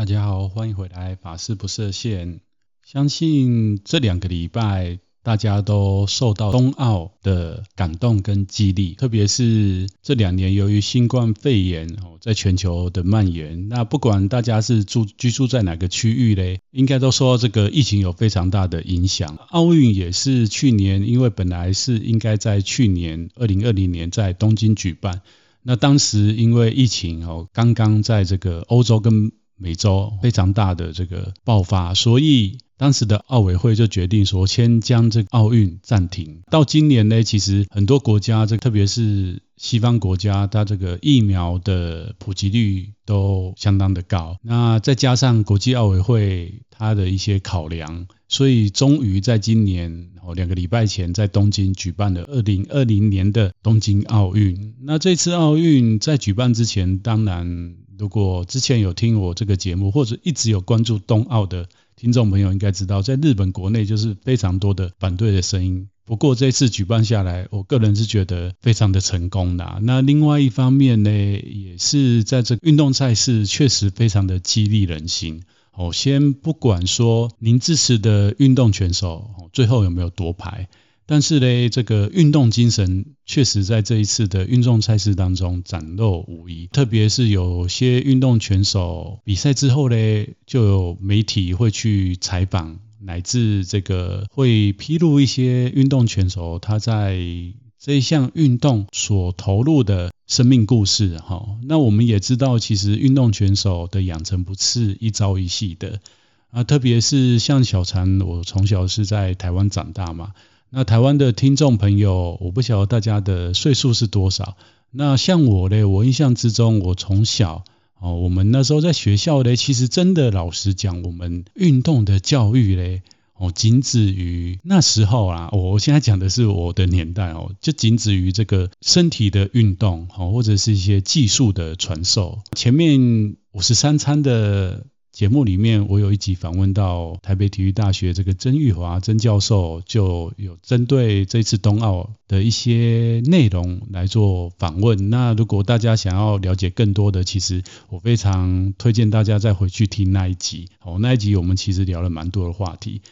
大家好，欢迎回来，法师不设限。相信这两个礼拜，大家都受到冬奥的感动跟激励，特别是这两年由于新冠肺炎哦，在全球的蔓延，那不管大家是住居住在哪个区域嘞，应该都受到这个疫情有非常大的影响。奥运也是去年，因为本来是应该在去年二零二零年在东京举办，那当时因为疫情哦，刚刚在这个欧洲跟美洲非常大的这个爆发，所以当时的奥委会就决定说，先将这个奥运暂停。到今年呢，其实很多国家，这特别是西方国家，它这个疫苗的普及率都相当的高。那再加上国际奥委会它的一些考量，所以终于在今年哦两个礼拜前，在东京举办了二零二零年的东京奥运。那这次奥运在举办之前，当然。如果之前有听我这个节目，或者一直有关注冬奥的听众朋友，应该知道，在日本国内就是非常多的反对的声音。不过这次举办下来，我个人是觉得非常的成功的。那另外一方面呢，也是在这个运动赛事确实非常的激励人心。哦，先不管说您支持的运动选手最后有没有夺牌。但是呢，这个运动精神确实在这一次的运动赛事当中展露无遗。特别是有些运动选手比赛之后呢，就有媒体会去采访，乃至这个会披露一些运动选手他在这一项运动所投入的生命故事。哈，那我们也知道，其实运动选手的养成不是一朝一夕的啊。特别是像小禅，我从小是在台湾长大嘛。那台湾的听众朋友，我不晓得大家的岁数是多少。那像我呢，我印象之中，我从小哦，我们那时候在学校呢，其实真的老实讲，我们运动的教育呢，哦，仅止于那时候啊。我现在讲的是我的年代哦，就仅止于这个身体的运动，哦，或者是一些技术的传授。前面五十三餐的。节目里面，我有一集访问到台北体育大学这个曾玉华曾教授，就有针对这次冬奥的一些内容来做访问。那如果大家想要了解更多的，其实我非常推荐大家再回去听那一集。哦，那一集我们其实聊了蛮多的话题。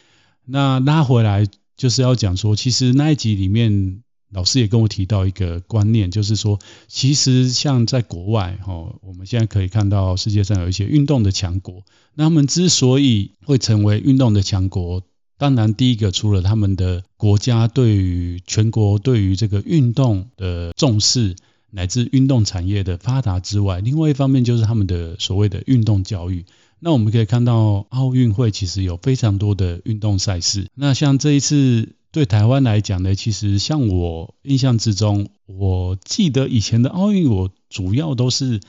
那拉回来就是要讲说，其实那一集里面。老师也跟我提到一个观念，就是说，其实像在国外，哈，我们现在可以看到世界上有一些运动的强国，那他们之所以会成为运动的强国，当然第一个除了他们的国家对于全国对于这个运动的重视，乃至运动产业的发达之外，另外一方面就是他们的所谓的运动教育。那我们可以看到奥运会其实有非常多的运动赛事，那像这一次。对台湾来讲呢，其实像我印象之中，我记得以前的奥运，我主要都是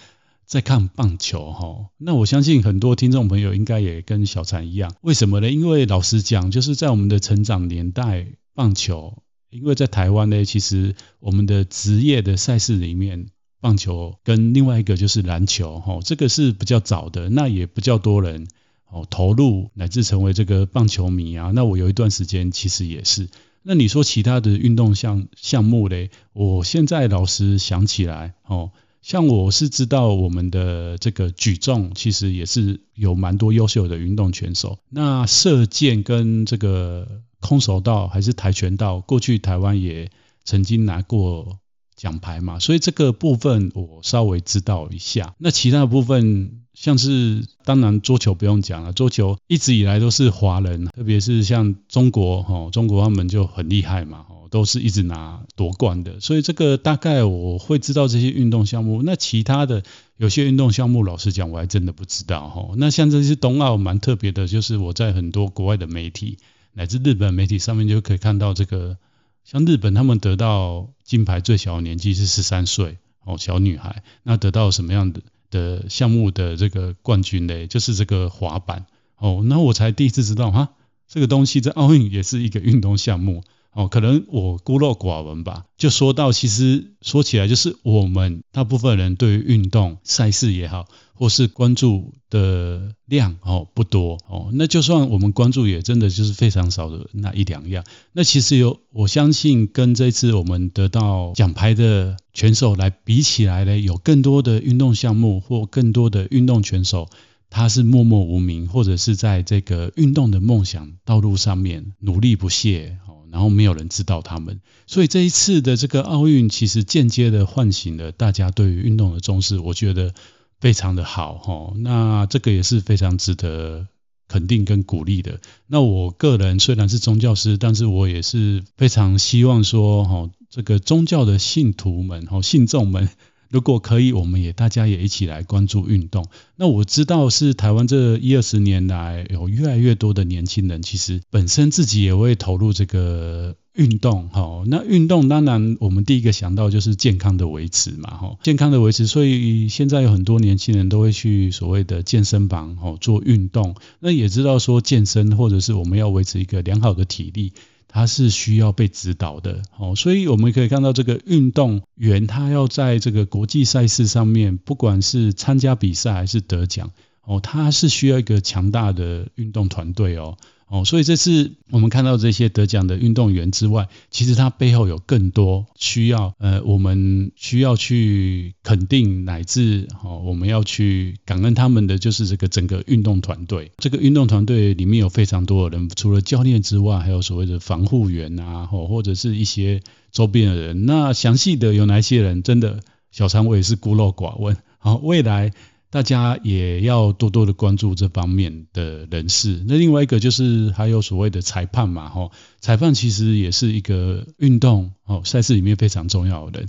在看棒球哈。那我相信很多听众朋友应该也跟小禅一样，为什么呢？因为老实讲，就是在我们的成长年代，棒球，因为在台湾呢，其实我们的职业的赛事里面，棒球跟另外一个就是篮球哈，这个是比较早的，那也比较多人。哦，投入乃至成为这个棒球迷啊，那我有一段时间其实也是。那你说其他的运动项项目嘞？我现在老实想起来，哦，像我是知道我们的这个举重，其实也是有蛮多优秀的运动选手。那射箭跟这个空手道还是跆拳道，过去台湾也曾经拿过奖牌嘛，所以这个部分我稍微知道一下。那其他的部分，像是当然桌球不用讲了，桌球一直以来都是华人，特别是像中国哈，中国他们就很厉害嘛，都是一直拿夺冠的。所以这个大概我会知道这些运动项目。那其他的有些运动项目，老实讲我还真的不知道哈。那像这些冬奥蛮特别的，就是我在很多国外的媒体乃至日本媒体上面就可以看到这个。像日本，他们得到金牌最小年纪是十三岁哦，小女孩。那得到什么样的的项目的这个冠军呢？就是这个滑板哦。那我才第一次知道哈，这个东西在奥运也是一个运动项目。哦，可能我孤陋寡闻吧。就说到，其实说起来，就是我们大部分人对于运动赛事也好，或是关注的量哦不多哦。那就算我们关注，也真的就是非常少的那一两样。那其实有，我相信跟这次我们得到奖牌的选手来比起来呢，有更多的运动项目或更多的运动选手。他是默默无名，或者是在这个运动的梦想道路上面努力不懈，然后没有人知道他们。所以这一次的这个奥运，其实间接的唤醒了大家对于运动的重视，我觉得非常的好哈。那这个也是非常值得肯定跟鼓励的。那我个人虽然是宗教师，但是我也是非常希望说哈，这个宗教的信徒们哈，信众们。如果可以，我们也大家也一起来关注运动。那我知道是台湾这一二十年来有越来越多的年轻人，其实本身自己也会投入这个运动。哈，那运动当然我们第一个想到就是健康的维持嘛。哈，健康的维持，所以现在有很多年轻人都会去所谓的健身房哈做运动。那也知道说健身或者是我们要维持一个良好的体力。他是需要被指导的，哦，所以我们可以看到这个运动员，他要在这个国际赛事上面，不管是参加比赛还是得奖，哦，他是需要一个强大的运动团队哦。哦，所以这次我们看到这些得奖的运动员之外，其实他背后有更多需要，呃，我们需要去肯定乃至，哦，我们要去感恩他们的，就是这个整个运动团队。这个运动团队里面有非常多的人，除了教练之外，还有所谓的防护员啊，或或者是一些周边的人。那详细的有哪些人，真的小常我也是孤陋寡闻。好，未来。大家也要多多的关注这方面的人士。那另外一个就是还有所谓的裁判嘛，吼，裁判其实也是一个运动哦赛事里面非常重要的人。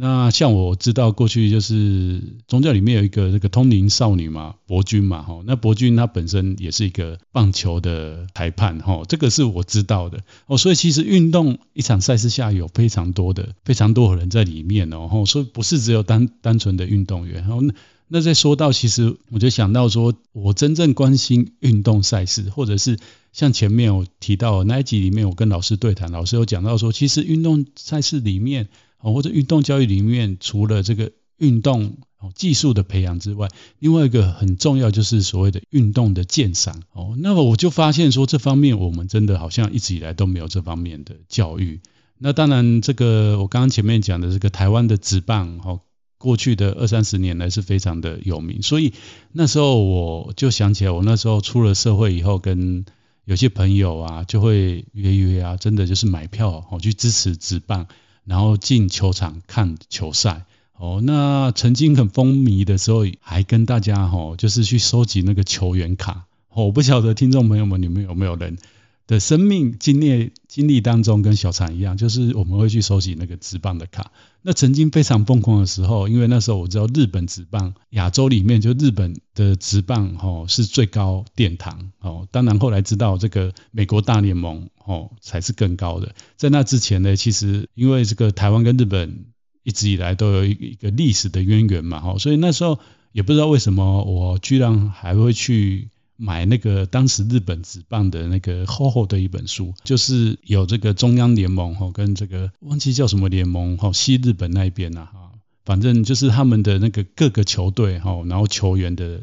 那像我知道过去就是宗教里面有一个那个通灵少女嘛，博君嘛，吼，那博君她本身也是一个棒球的裁判，吼，这个是我知道的哦。所以其实运动一场赛事下有非常多的非常多的人在里面哦，吼，所以不是只有单单纯的运动员，然后那。那再说到，其实我就想到说，我真正关心运动赛事，或者是像前面我提到那一集里面，我跟老师对谈，老师有讲到说，其实运动赛事里面，或者运动教育里面，除了这个运动技术的培养之外，另外一个很重要就是所谓的运动的鉴赏。哦，那么我就发现说，这方面我们真的好像一直以来都没有这方面的教育。那当然，这个我刚刚前面讲的这个台湾的职棒，哦。过去的二三十年来是非常的有名，所以那时候我就想起来，我那时候出了社会以后，跟有些朋友啊就会约约啊，真的就是买票哦去支持职棒，然后进球场看球赛哦。那曾经很风靡的时候，还跟大家哦就是去收集那个球员卡哦。我不晓得听众朋友们，你们有没有人的生命经历经历当中跟小常一样，就是我们会去收集那个职棒的卡。那曾经非常疯狂的时候，因为那时候我知道日本职棒亚洲里面就日本的职棒哦是最高殿堂哦。当然后来知道这个美国大联盟哦才是更高的。在那之前呢，其实因为这个台湾跟日本一直以来都有一个历史的渊源嘛，哈，所以那时候也不知道为什么我居然还会去。买那个当时日本职棒的那个厚厚的一本书，就是有这个中央联盟哈，跟这个忘记叫什么联盟哈，西日本那边呐哈，反正就是他们的那个各个球队哈，然后球员的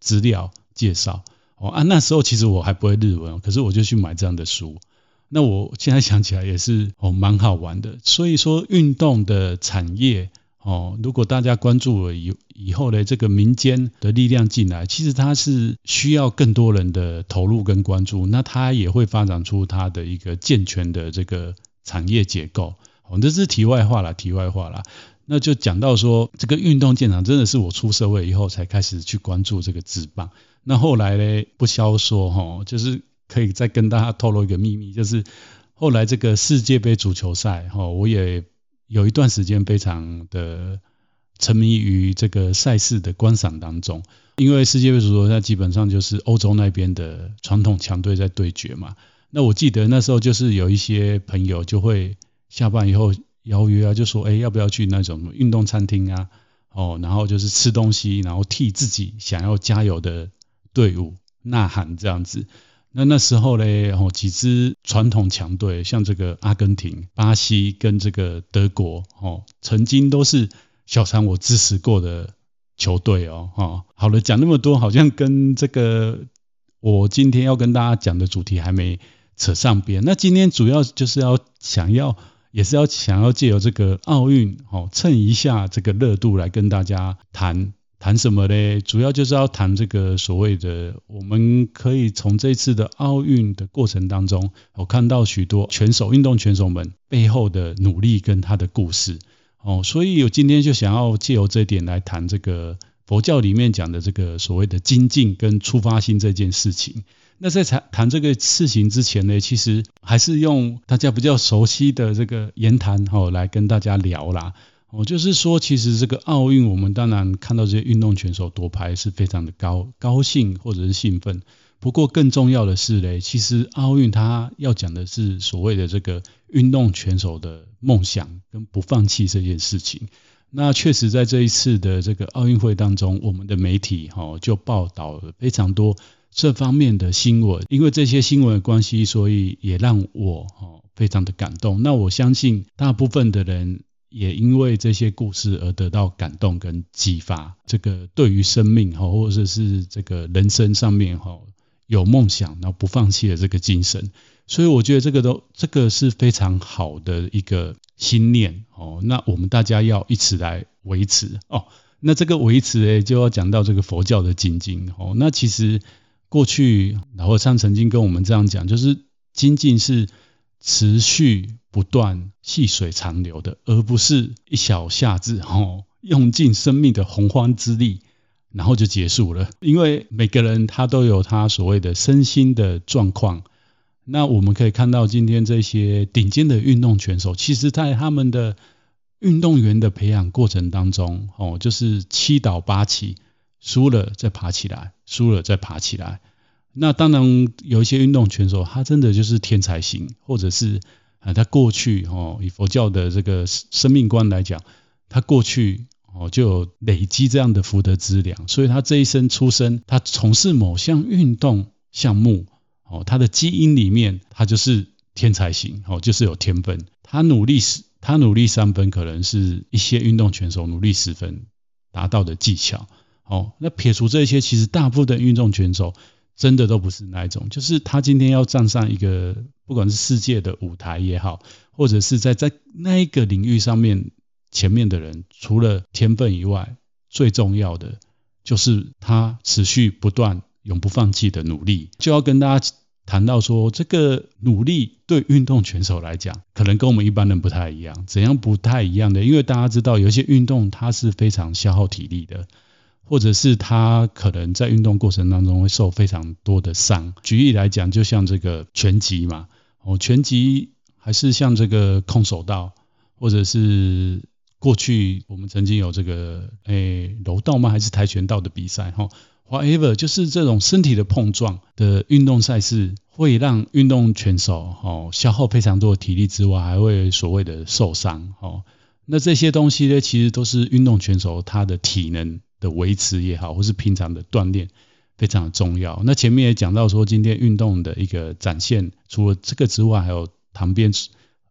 资料介绍哦啊，那时候其实我还不会日文，可是我就去买这样的书。那我现在想起来也是哦蛮好玩的，所以说运动的产业。哦，如果大家关注了以以后呢，这个民间的力量进来，其实它是需要更多人的投入跟关注，那它也会发展出它的一个健全的这个产业结构。哦，这是题外话了，题外话了。那就讲到说，这个运动健场真的是我出社会以后才开始去关注这个职棒。那后来呢，不消说哈，就是可以再跟大家透露一个秘密，就是后来这个世界杯足球赛哈，我也。有一段时间非常的沉迷于这个赛事的观赏当中，因为世界杯足球赛基本上就是欧洲那边的传统强队在对决嘛。那我记得那时候就是有一些朋友就会下班以后邀约啊，就说哎要不要去那种运动餐厅啊，哦，然后就是吃东西，然后替自己想要加油的队伍呐喊这样子。那那时候呢，哦，几支传统强队，像这个阿根廷、巴西跟这个德国，哦，曾经都是小常我支持过的球队哦，哈。好了，讲那么多，好像跟这个我今天要跟大家讲的主题还没扯上边。那今天主要就是要想要，也是要想要借由这个奥运，哦，蹭一下这个热度来跟大家谈谈什么呢？主要就是要谈这个所谓的，我们可以从这次的奥运的过程当中，我看到许多拳手、运动拳手们背后的努力跟他的故事。哦，所以我今天就想要借由这一点来谈这个佛教里面讲的这个所谓的精进跟出发心这件事情。那在谈谈这个事情之前呢，其实还是用大家比较熟悉的这个言谈哦来跟大家聊啦。哦，就是说，其实这个奥运，我们当然看到这些运动选手夺牌是非常的高高兴或者是兴奋。不过更重要的是嘞，其实奥运它要讲的是所谓的这个运动选手的梦想跟不放弃这件事情。那确实在这一次的这个奥运会当中，我们的媒体哈就报道了非常多这方面的新闻。因为这些新闻的关系，所以也让我哈非常的感动。那我相信大部分的人。也因为这些故事而得到感动跟激发，这个对于生命哈，或者是这个人生上面哈，有梦想然后不放弃的这个精神，所以我觉得这个都这个是非常好的一个心念哦。那我们大家要一起来维持哦。那这个维持诶，就要讲到这个佛教的精进哦。那其实过去老和尚曾经跟我们这样讲，就是精进是持续。不断细水长流的，而不是一小下子吼，用尽生命的洪荒之力，然后就结束了。因为每个人他都有他所谓的身心的状况。那我们可以看到，今天这些顶尖的运动选手，其实在他们的运动员的培养过程当中，哦，就是七倒八起，输了再爬起来，输了再爬起来。那当然有一些运动选手，他真的就是天才型，或者是。啊，他过去哦，以佛教的这个生命观来讲，他过去哦就有累积这样的福德资粮，所以他这一生出生，他从事某项运动项目哦，他的基因里面他就是天才型哦，就是有天分。他努力十，他努力三分，可能是一些运动选手努力十分达到的技巧。哦，那撇除这些，其实大部分的运动选手。真的都不是那一种，就是他今天要站上一个，不管是世界的舞台也好，或者是在在那一个领域上面前面的人，除了天分以外，最重要的就是他持续不断、永不放弃的努力。就要跟大家谈到说，这个努力对运动选手来讲，可能跟我们一般人不太一样。怎样不太一样的？因为大家知道，有一些运动它是非常消耗体力的。或者是他可能在运动过程当中会受非常多的伤。举例来讲，就像这个拳击嘛，哦，拳击还是像这个空手道，或者是过去我们曾经有这个诶柔道吗？还是跆拳道的比赛？哈，whatever，就是这种身体的碰撞的运动赛事，会让运动选手哦消耗非常多的体力之外，还会所谓的受伤。哦，那这些东西呢，其实都是运动选手他的体能。的维持也好，或是平常的锻炼，非常的重要。那前面也讲到说，今天运动的一个展现，除了这个之外，还有旁边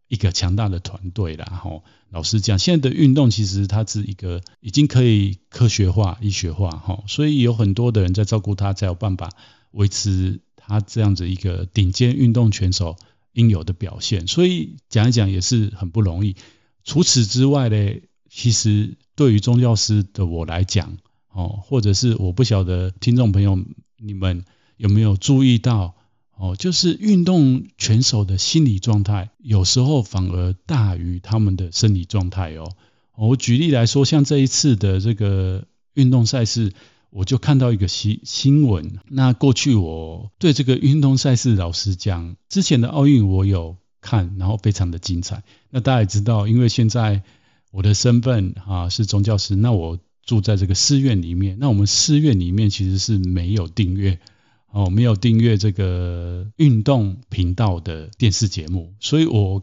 一个强大的团队啦。吼，老实讲，现在的运动其实它是一个已经可以科学化、医学化，吼，所以有很多的人在照顾他，才有办法维持他这样子一个顶尖运动选手应有的表现。所以讲一讲也是很不容易。除此之外呢，其实。对于宗教师的我来讲，哦，或者是我不晓得听众朋友你们有没有注意到，哦，就是运动选手的心理状态有时候反而大于他们的生理状态哦。我举例来说，像这一次的这个运动赛事，我就看到一个新新闻。那过去我对这个运动赛事，老实讲，之前的奥运我有看，然后非常的精彩。那大家也知道，因为现在。我的身份啊是宗教师，那我住在这个寺院里面。那我们寺院里面其实是没有订阅哦，没有订阅这个运动频道的电视节目，所以我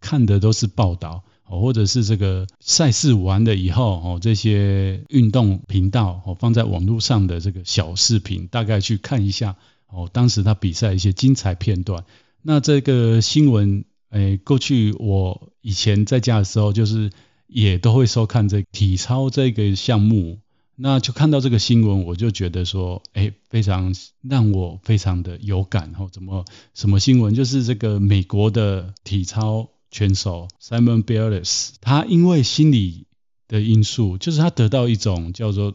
看的都是报道哦，或者是这个赛事完了以后哦，这些运动频道哦放在网络上的这个小视频，大概去看一下哦，当时他比赛一些精彩片段。那这个新闻，诶，过去我以前在家的时候就是。也都会收看这体操这个项目，那就看到这个新闻，我就觉得说，哎，非常让我非常的有感哦。怎么什么新闻？就是这个美国的体操选手 Simone Biles，他因为心理的因素，就是他得到一种叫做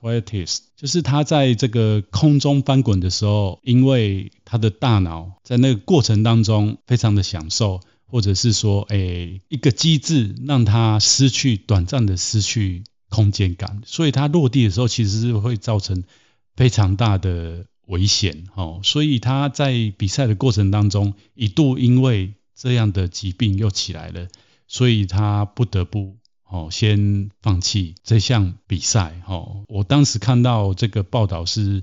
Toetis，就是他在这个空中翻滚的时候，因为他的大脑在那个过程当中非常的享受，或者是说，哎，一个机制让他失去短暂的失去空间感，所以他落地的时候其实是会造成非常大的危险，哦，所以他在比赛的过程当中一度因为这样的疾病又起来了，所以他不得不。哦，先放弃这项比赛。哦，我当时看到这个报道是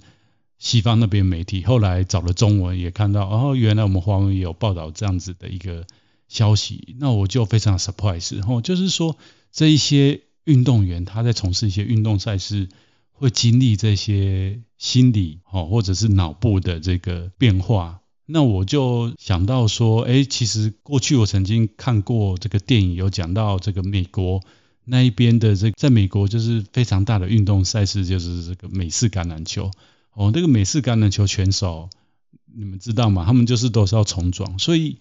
西方那边媒体，后来找了中文也看到，哦，原来我们华文也有报道这样子的一个消息，那我就非常 surprise。哦，就是说这一些运动员他在从事一些运动赛事，会经历这些心理哦，或者是脑部的这个变化。那我就想到说，哎，其实过去我曾经看过这个电影，有讲到这个美国那一边的这，在美国就是非常大的运动赛事，就是这个美式橄榄球。哦，那个美式橄榄球选手，你们知道吗？他们就是都是要重装，所以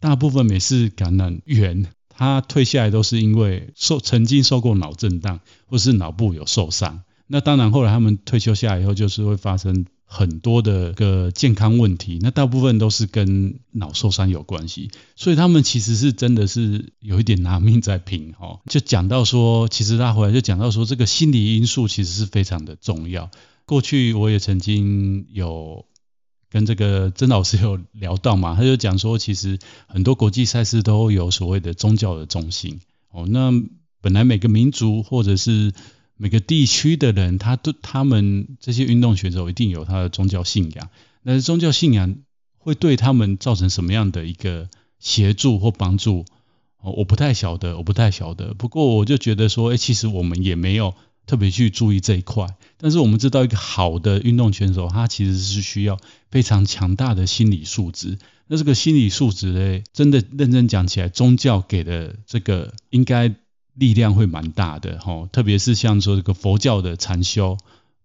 大部分美式橄榄员他退下来都是因为受曾经受过脑震荡，或是脑部有受伤。那当然后来他们退休下来以后，就是会发生。很多的个健康问题，那大部分都是跟脑受伤有关系，所以他们其实是真的是有一点拿命在拼哦。就讲到说，其实他回来就讲到说，这个心理因素其实是非常的重要。过去我也曾经有跟这个曾老师有聊到嘛，他就讲说，其实很多国际赛事都有所谓的宗教的中心哦。那本来每个民族或者是每个地区的人，他都他们这些运动选手一定有他的宗教信仰。但是宗教信仰会对他们造成什么样的一个协助或帮助？哦，我不太晓得，我不太晓得。不过我就觉得说，哎，其实我们也没有特别去注意这一块。但是我们知道，一个好的运动选手，他其实是需要非常强大的心理素质。那这个心理素质嘞，真的认真讲起来，宗教给的这个应该。力量会蛮大的哈，特别是像说这个佛教的禅修，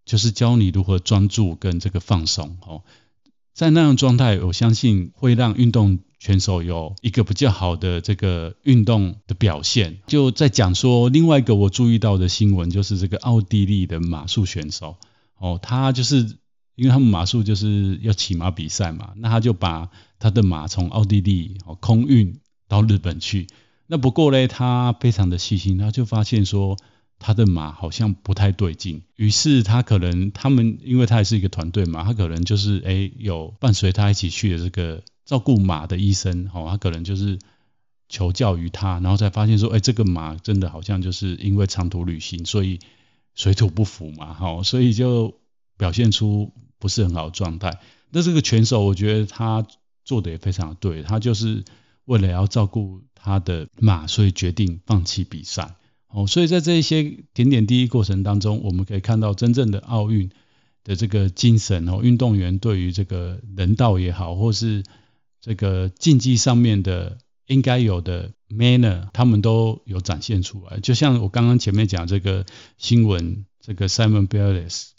就是教你如何专注跟这个放松哦，在那样状态，我相信会让运动选手有一个比较好的这个运动的表现。就在讲说另外一个我注意到的新闻，就是这个奥地利的马术选手哦，他就是因为他们马术就是要骑马比赛嘛，那他就把他的马从奥地利哦空运到日本去。那不过呢，他非常的细心，他就发现说他的马好像不太对劲，于是他可能他们因为他也是一个团队嘛，他可能就是诶有伴随他一起去的这个照顾马的医生，哦，他可能就是求教于他，然后才发现说，诶这个马真的好像就是因为长途旅行，所以水土不服嘛，好，所以就表现出不是很好的状态。那这个拳手我觉得他做的也非常对，他就是为了要照顾。他的马，所以决定放弃比赛。哦，所以在这一些点点滴滴过程当中，我们可以看到真正的奥运的这个精神哦，运动员对于这个人道也好，或是这个竞技上面的应该有的 manner，他们都有展现出来。就像我刚刚前面讲这个新闻，这个 Simon Biles。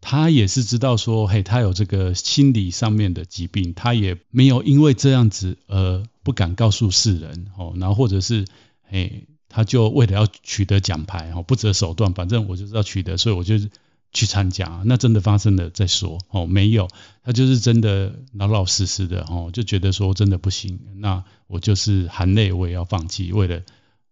他也是知道说，嘿，他有这个心理上面的疾病，他也没有因为这样子而不敢告诉世人，哦，然后或者是，嘿，他就为了要取得奖牌，哦，不择手段，反正我就是要取得，所以我就去参加。那真的发生了再说，哦，没有，他就是真的老老实实的，哦，就觉得说真的不行，那我就是含泪我也要放弃，为了。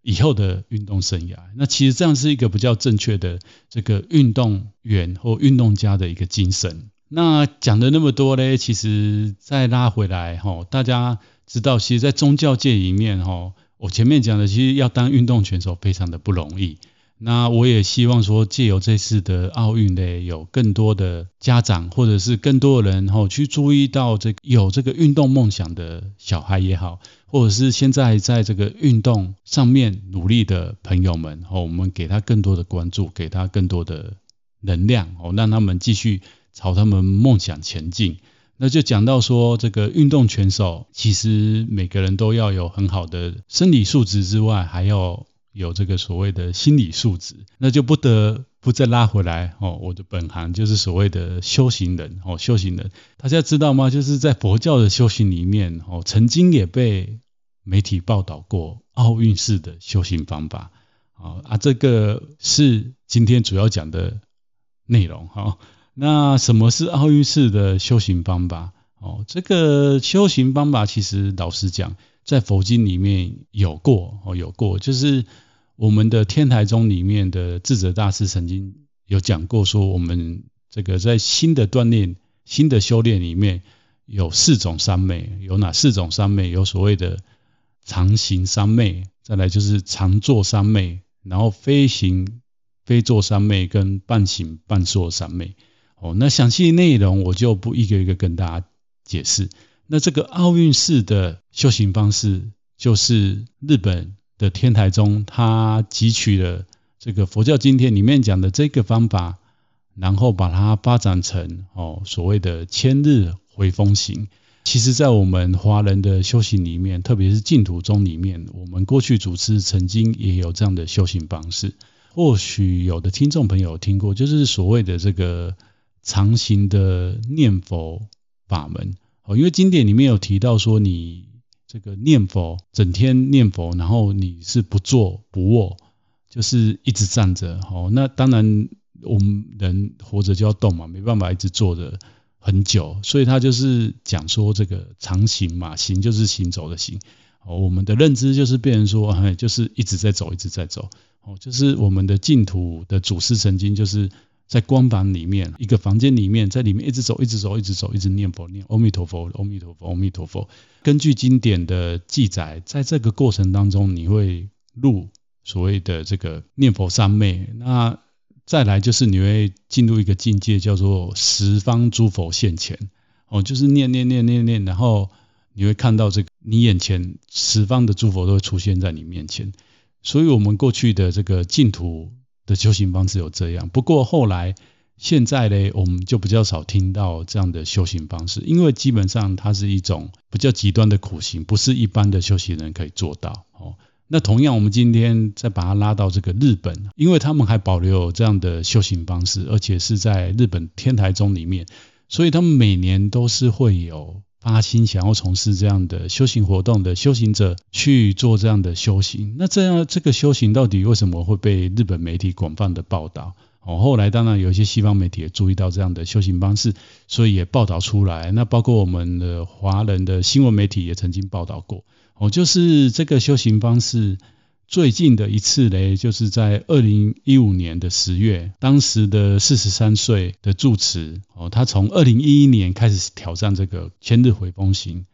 以后的运动生涯，那其实这样是一个比较正确的这个运动员或运动家的一个精神。那讲了那么多嘞，其实再拉回来哈，大家知道，其实，在宗教界里面哈，我前面讲的，其实要当运动选手非常的不容易。那我也希望说，借由这次的奥运呢，有更多的家长或者是更多的人哈，去注意到这有这个运动梦想的小孩也好，或者是现在在这个运动上面努力的朋友们，哈，我们给他更多的关注，给他更多的能量，哦，让他们继续朝他们梦想前进。那就讲到说，这个运动选手其实每个人都要有很好的生理素质之外，还要。有这个所谓的心理素质，那就不得不再拉回来哦。我的本行就是所谓的修行人哦，修行人，大家知道吗？就是在佛教的修行里面哦，曾经也被媒体报道过奥运式的修行方法啊啊，这个是今天主要讲的内容哈。那什么是奥运式的修行方法？哦，这个修行方法其实老实讲，在佛经里面有过哦，有过，就是我们的天台宗里面的智者大师曾经有讲过，说我们这个在新的锻炼、新的修炼里面有四种三昧，有哪四种三昧？有所谓的常行三昧，再来就是常坐三昧，然后非行非坐三昧，跟半行半坐三昧。哦，那详细内容我就不一个一个跟大家解释。那这个奥运式的修行方式，就是日本的天台宗，他汲取了这个佛教经典里面讲的这个方法，然后把它发展成哦所谓的千日回风行。其实，在我们华人的修行里面，特别是净土宗里面，我们过去祖师曾经也有这样的修行方式。或许有的听众朋友听过，就是所谓的这个。常行的念佛法门哦，因为经典里面有提到说，你这个念佛，整天念佛，然后你是不坐不卧，就是一直站着哦。那当然，我们人活着就要动嘛，没办法一直坐着很久，所以他就是讲说这个常行嘛，行就是行走的行哦。我们的认知就是变成说，哎，就是一直在走，一直在走哦，就是我们的净土的祖师曾经就是。在光房里面，一个房间里面，在里面一直走，一直走，一直走，一直念佛，念阿弥陀佛，阿弥陀佛，阿弥陀佛。根据经典的记载，在这个过程当中，你会入所谓的这个念佛三昧。那再来就是你会进入一个境界，叫做十方诸佛现前。哦，就是念念念念念，然后你会看到这个你眼前十方的诸佛都会出现在你面前。所以，我们过去的这个净土。的修行方式有这样，不过后来现在呢，我们就比较少听到这样的修行方式，因为基本上它是一种比较极端的苦行，不是一般的修行人可以做到。哦，那同样我们今天再把它拉到这个日本，因为他们还保留这样的修行方式，而且是在日本天台宗里面，所以他们每年都是会有。阿心想要从事这样的修行活动的修行者去做这样的修行，那这样这个修行到底为什么会被日本媒体广泛的报道？哦，后来当然有一些西方媒体也注意到这样的修行方式，所以也报道出来。那包括我们的华人的新闻媒体也曾经报道过，哦，就是这个修行方式。最近的一次呢，就是在二零一五年的十月，当时的四十三岁的住持哦，他从二零一一年开始挑战这个千日回风行，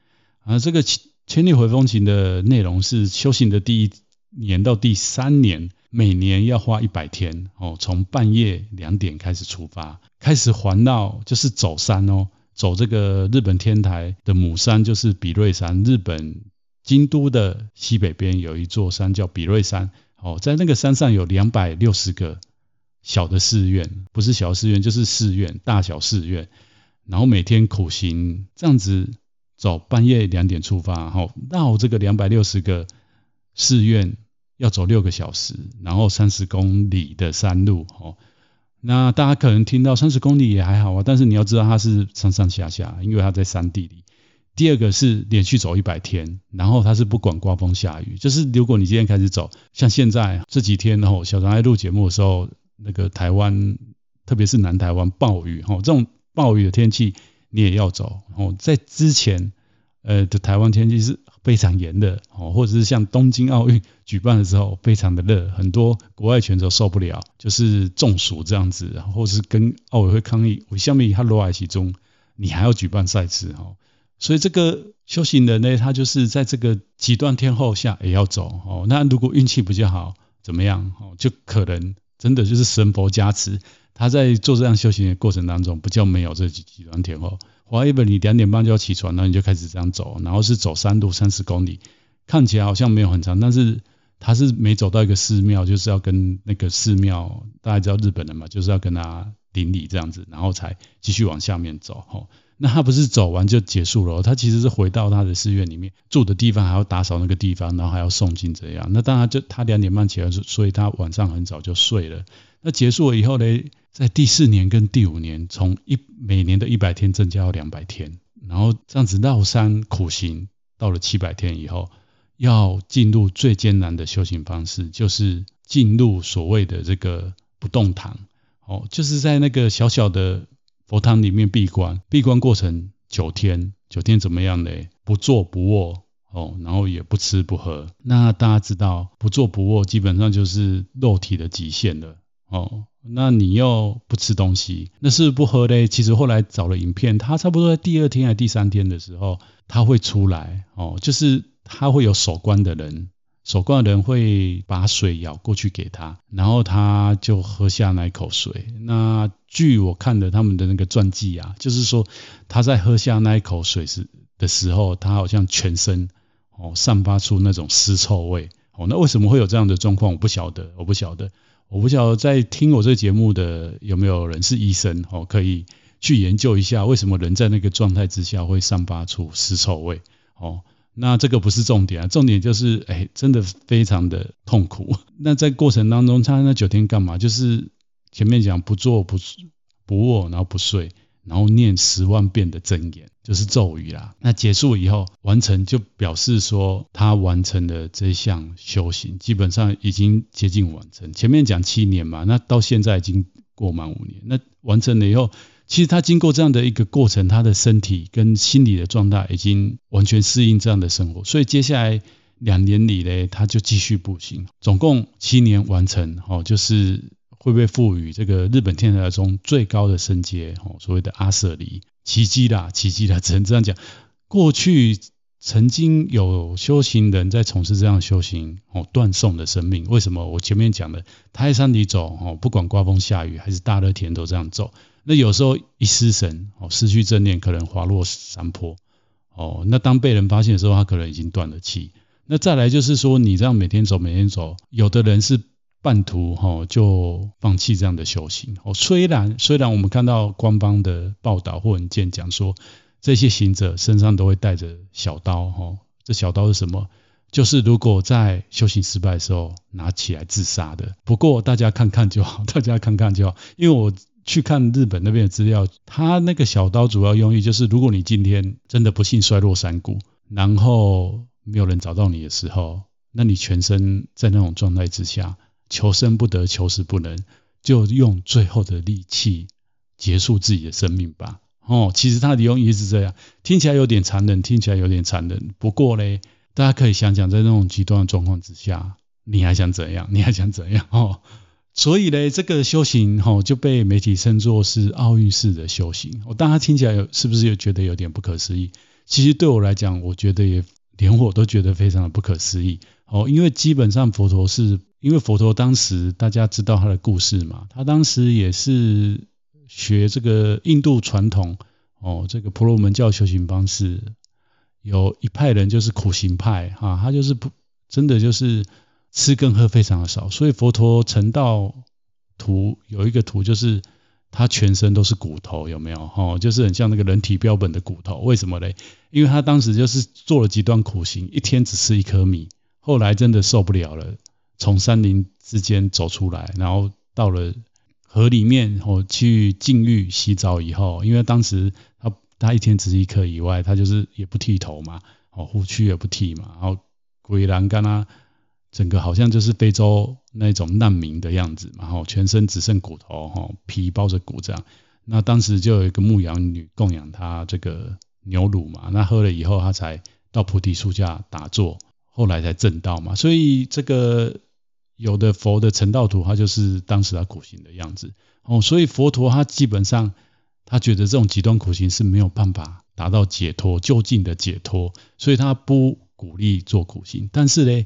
啊，这个千千日回风行的内容是修行的第一年到第三年，每年要花一百天哦，从半夜两点开始出发，开始环绕，就是走山哦，走这个日本天台的母山，就是比瑞山，日本。京都的西北边有一座山叫比瑞山，哦，在那个山上有两百六十个小的寺院，不是小寺院就是寺院，大小寺院。然后每天苦行这样子走，半夜两点出发，哦，绕这个两百六十个寺院要走六个小时，然后三十公里的山路，哦，那大家可能听到三十公里也还好啊，但是你要知道它是上上下下，因为它在山地里。第二个是连续走一百天，然后它是不管刮风下雨，就是如果你今天开始走，像现在这几天，然后小张在录节目的时候，那个台湾，特别是南台湾暴雨，哈，这种暴雨的天气你也要走。哦，在之前，呃的台湾天气是非常炎热，哦，或者是像东京奥运举办的时候非常的热，很多国外选手受不了，就是中暑这样子，或者是跟奥委会抗议，我下面他落在其中，你还要举办赛事，哈。所以这个修行人呢，他就是在这个极端天候下也要走哦。那如果运气比较好，怎么样哦？就可能真的就是神佛加持，他在做这样修行的过程当中，不叫没有这极极端天候。或者你两点半就要起床，然后你就开始这样走，然后是走山路三十公里，看起来好像没有很长，但是他是每走到一个寺庙，就是要跟那个寺庙，大家知道日本人嘛，就是要跟他顶礼这样子，然后才继续往下面走哦。那他不是走完就结束了，他其实是回到他的寺院里面住的地方，还要打扫那个地方，然后还要诵经这样。那当然就他两点半起来，所以他晚上很早就睡了。那结束了以后呢，在第四年跟第五年，从一每年的一百天增加到两百天，然后这样子绕山苦行到了七百天以后，要进入最艰难的修行方式，就是进入所谓的这个不动堂。哦，就是在那个小小的佛堂里面闭关，闭关过程九天，九天怎么样呢？不坐不卧哦，然后也不吃不喝。那大家知道，不坐不卧基本上就是肉体的极限了哦。那你又不吃东西，那是不，是不喝嘞？其实后来找了影片，他差不多在第二天还是第三天的时候，他会出来哦，就是他会有守关的人，守关的人会把水舀过去给他，然后他就喝下那一口水。那据我看的他们的那个传记啊，就是说他在喝下那一口水时的时候，他好像全身哦散发出那种尸臭味哦。那为什么会有这样的状况？我不晓得，我不晓得。我不晓得在听我这个节目的有没有人是医生哦，可以去研究一下为什么人在那个状态之下会散发出尸臭味哦。那这个不是重点啊，重点就是哎，真的非常的痛苦。那在过程当中，他那九天干嘛？就是前面讲不坐不不卧，然后不睡。然后念十万遍的真言，就是咒语啦。那结束以后完成，就表示说他完成了这项修行，基本上已经接近完成。前面讲七年嘛，那到现在已经过满五年。那完成了以后，其实他经过这样的一个过程，他的身体跟心理的状态已经完全适应这样的生活。所以接下来两年里呢，他就继续步行，总共七年完成。哦，就是。会被赋予这个日本天台中最高的升阶，哦，所谓的阿舍离，奇迹啦，奇迹啦，只能这样讲。过去曾经有修行人在从事这样修行，哦，断送的生命。为什么？我前面讲的，他在山里走，哦，不管刮风下雨还是大热天都这样走。那有时候一失神，哦，失去正念，可能滑落山坡，哦，那当被人发现的时候，他可能已经断了气。那再来就是说，你这样每天走，每天走，有的人是。半途哈就放弃这样的修行哦，虽然虽然我们看到官方的报道或文件讲说，这些行者身上都会带着小刀哈，这小刀是什么？就是如果在修行失败的时候拿起来自杀的。不过大家看看就好，大家看看就好，因为我去看日本那边的资料，他那个小刀主要用意就是，如果你今天真的不幸摔落山谷，然后没有人找到你的时候，那你全身在那种状态之下。求生不得，求死不能，就用最后的力气结束自己的生命吧。哦，其实他的用意是这样，听起来有点残忍，听起来有点残忍。不过呢，大家可以想想，在那种极端的状况之下，你还想怎样？你还想怎样？哦，所以呢，这个修行哦就被媒体称作是奥运式的修行。我大家听起来有是不是又觉得有点不可思议？其实对我来讲，我觉得也连我都觉得非常的不可思议。哦，因为基本上佛陀是。因为佛陀当时大家知道他的故事嘛，他当时也是学这个印度传统哦，这个婆罗门教修行方式，有一派人就是苦行派哈，他就是不真的就是吃跟喝非常的少，所以佛陀成道图有一个图就是他全身都是骨头，有没有？哦，就是很像那个人体标本的骨头，为什么嘞？因为他当时就是做了极端苦行，一天只吃一颗米，后来真的受不了了。从山林之间走出来，然后到了河里面，哦，去净浴洗澡以后，因为当时他他一天只是一颗以外，他就是也不剃头嘛，哦，胡须也不剃嘛，然后鬼栏杆啊，整个好像就是非洲那种难民的样子嘛，然后全身只剩骨头，哈，皮包着骨这样。那当时就有一个牧羊女供养他这个牛乳嘛，那喝了以后，他才到菩提树下打坐，后来才证道嘛，所以这个。有的佛的成道图，他就是当时他苦行的样子哦，所以佛陀他基本上他觉得这种极端苦行是没有办法达到解脱究竟的解脱，所以他不鼓励做苦行。但是呢，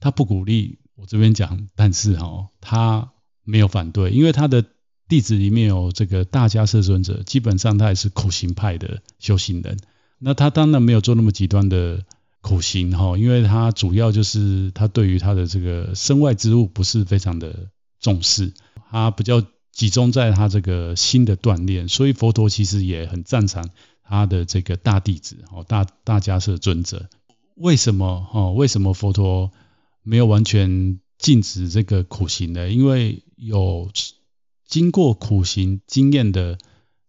他不鼓励，我这边讲，但是哦，他没有反对，因为他的弟子里面有这个大迦叶尊者，基本上他也是苦行派的修行人，那他当然没有做那么极端的。苦行哈，因为他主要就是他对于他的这个身外之物不是非常的重视，他比较集中在他这个心的锻炼，所以佛陀其实也很赞成他的这个大弟子哦，大大迦叶尊者。为什么哈？为什么佛陀没有完全禁止这个苦行的？因为有经过苦行经验的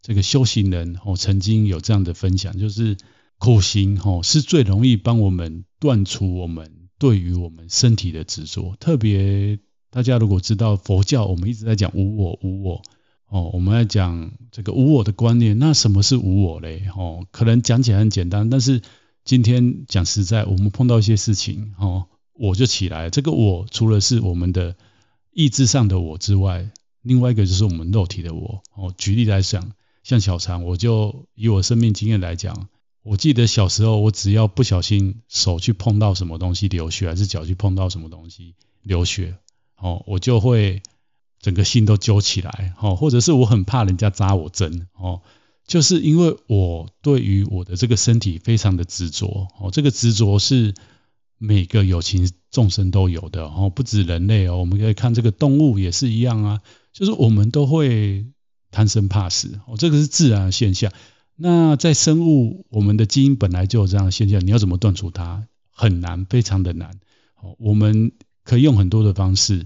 这个修行人哦，曾经有这样的分享，就是。苦行吼是最容易帮我们断除我们对于我们身体的执着。特别大家如果知道佛教，我们一直在讲无我无我哦，我们来讲这个无我的观念。那什么是无我嘞？哦，可能讲起来很简单，但是今天讲实在，我们碰到一些事情，哦，我就起来。这个我除了是我们的意志上的我之外，另外一个就是我们肉体的我。哦，举例来讲，像小常，我就以我生命经验来讲，我记得小时候，我只要不小心手去碰到什么东西流血，还是脚去碰到什么东西流血，哦，我就会。整个心都揪起来，哦，或者是我很怕人家扎我针，哦，就是因为我对于我的这个身体非常的执着，哦，这个执着是每个有情众生都有的，哦，不止人类哦，我们可以看这个动物也是一样啊，就是我们都会贪生怕死，哦，这个是自然的现象。那在生物，我们的基因本来就有这样的现象，你要怎么断除它？很难，非常的难。哦，我们可以用很多的方式。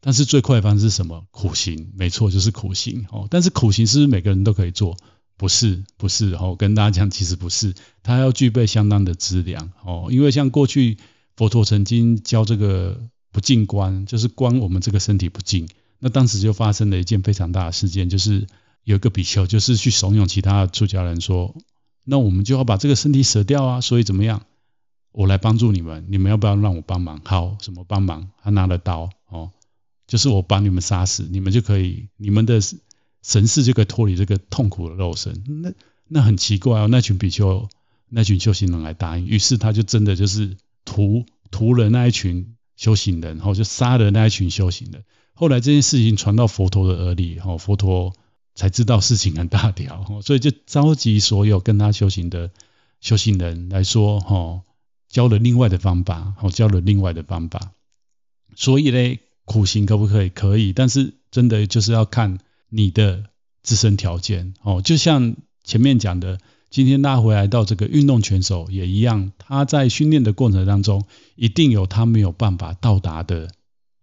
但是最快的方式是什么？苦行，没错，就是苦行哦。但是苦行是不是每个人都可以做？不是，不是哦。跟大家讲，其实不是，它要具备相当的资粮哦。因为像过去佛陀曾经教这个不净观，就是观我们这个身体不净。那当时就发生了一件非常大的事件，就是有一个比丘，就是去怂恿其他的出家人说：“那我们就要把这个身体舍掉啊！所以怎么样？我来帮助你们，你们要不要让我帮忙？好，什么帮忙？他拿了刀哦。”就是我把你们杀死，你们就可以，你们的神识就可以脱离这个痛苦的肉身。那那很奇怪哦，那群比丘、那群修行人来答应，于是他就真的就是屠屠了那一群修行人，然后就杀了那一群修行人。后来这件事情传到佛陀的耳里，哈，佛陀才知道事情很大条，所以就召集所有跟他修行的修行人来说，哈，教了另外的方法，好，教了另外的方法。所以呢。苦行可不可以？可以，但是真的就是要看你的自身条件哦。就像前面讲的，今天拉回来到这个运动选手也一样，他在训练的过程当中，一定有他没有办法到达的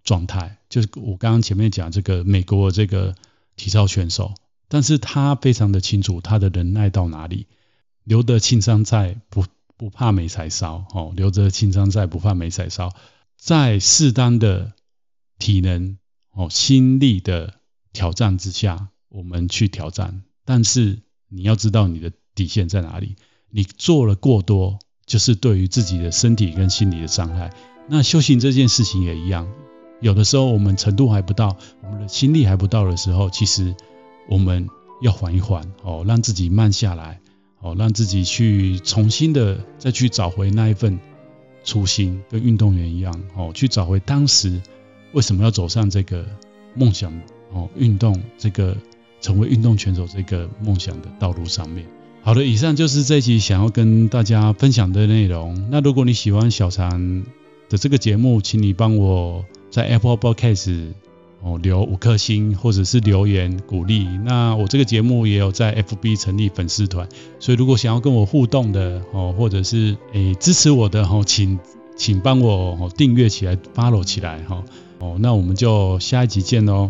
状态。就是我刚刚前面讲这个美国的这个体操选手，但是他非常的清楚他的忍耐到哪里，留得青山在，不不怕没柴烧哦，留着青山在，不怕没柴烧，在适当的。体能哦，心力的挑战之下，我们去挑战。但是你要知道你的底线在哪里。你做了过多，就是对于自己的身体跟心理的伤害。那修行这件事情也一样，有的时候我们程度还不到，我们的心力还不到的时候，其实我们要缓一缓哦，让自己慢下来哦，让自己去重新的再去找回那一份初心，跟运动员一样哦，去找回当时。为什么要走上这个梦想哦？运动这个成为运动选手这个梦想的道路上面。好的，以上就是这一集想要跟大家分享的内容。那如果你喜欢小常的这个节目，请你帮我在 Apple Podcast 哦留五颗星，或者是留言鼓励。那我这个节目也有在 FB 成立粉丝团，所以如果想要跟我互动的哦，或者是诶支持我的哦，请请帮我哦订阅起来，follow 起来哈。哦，那我们就下一集见喽。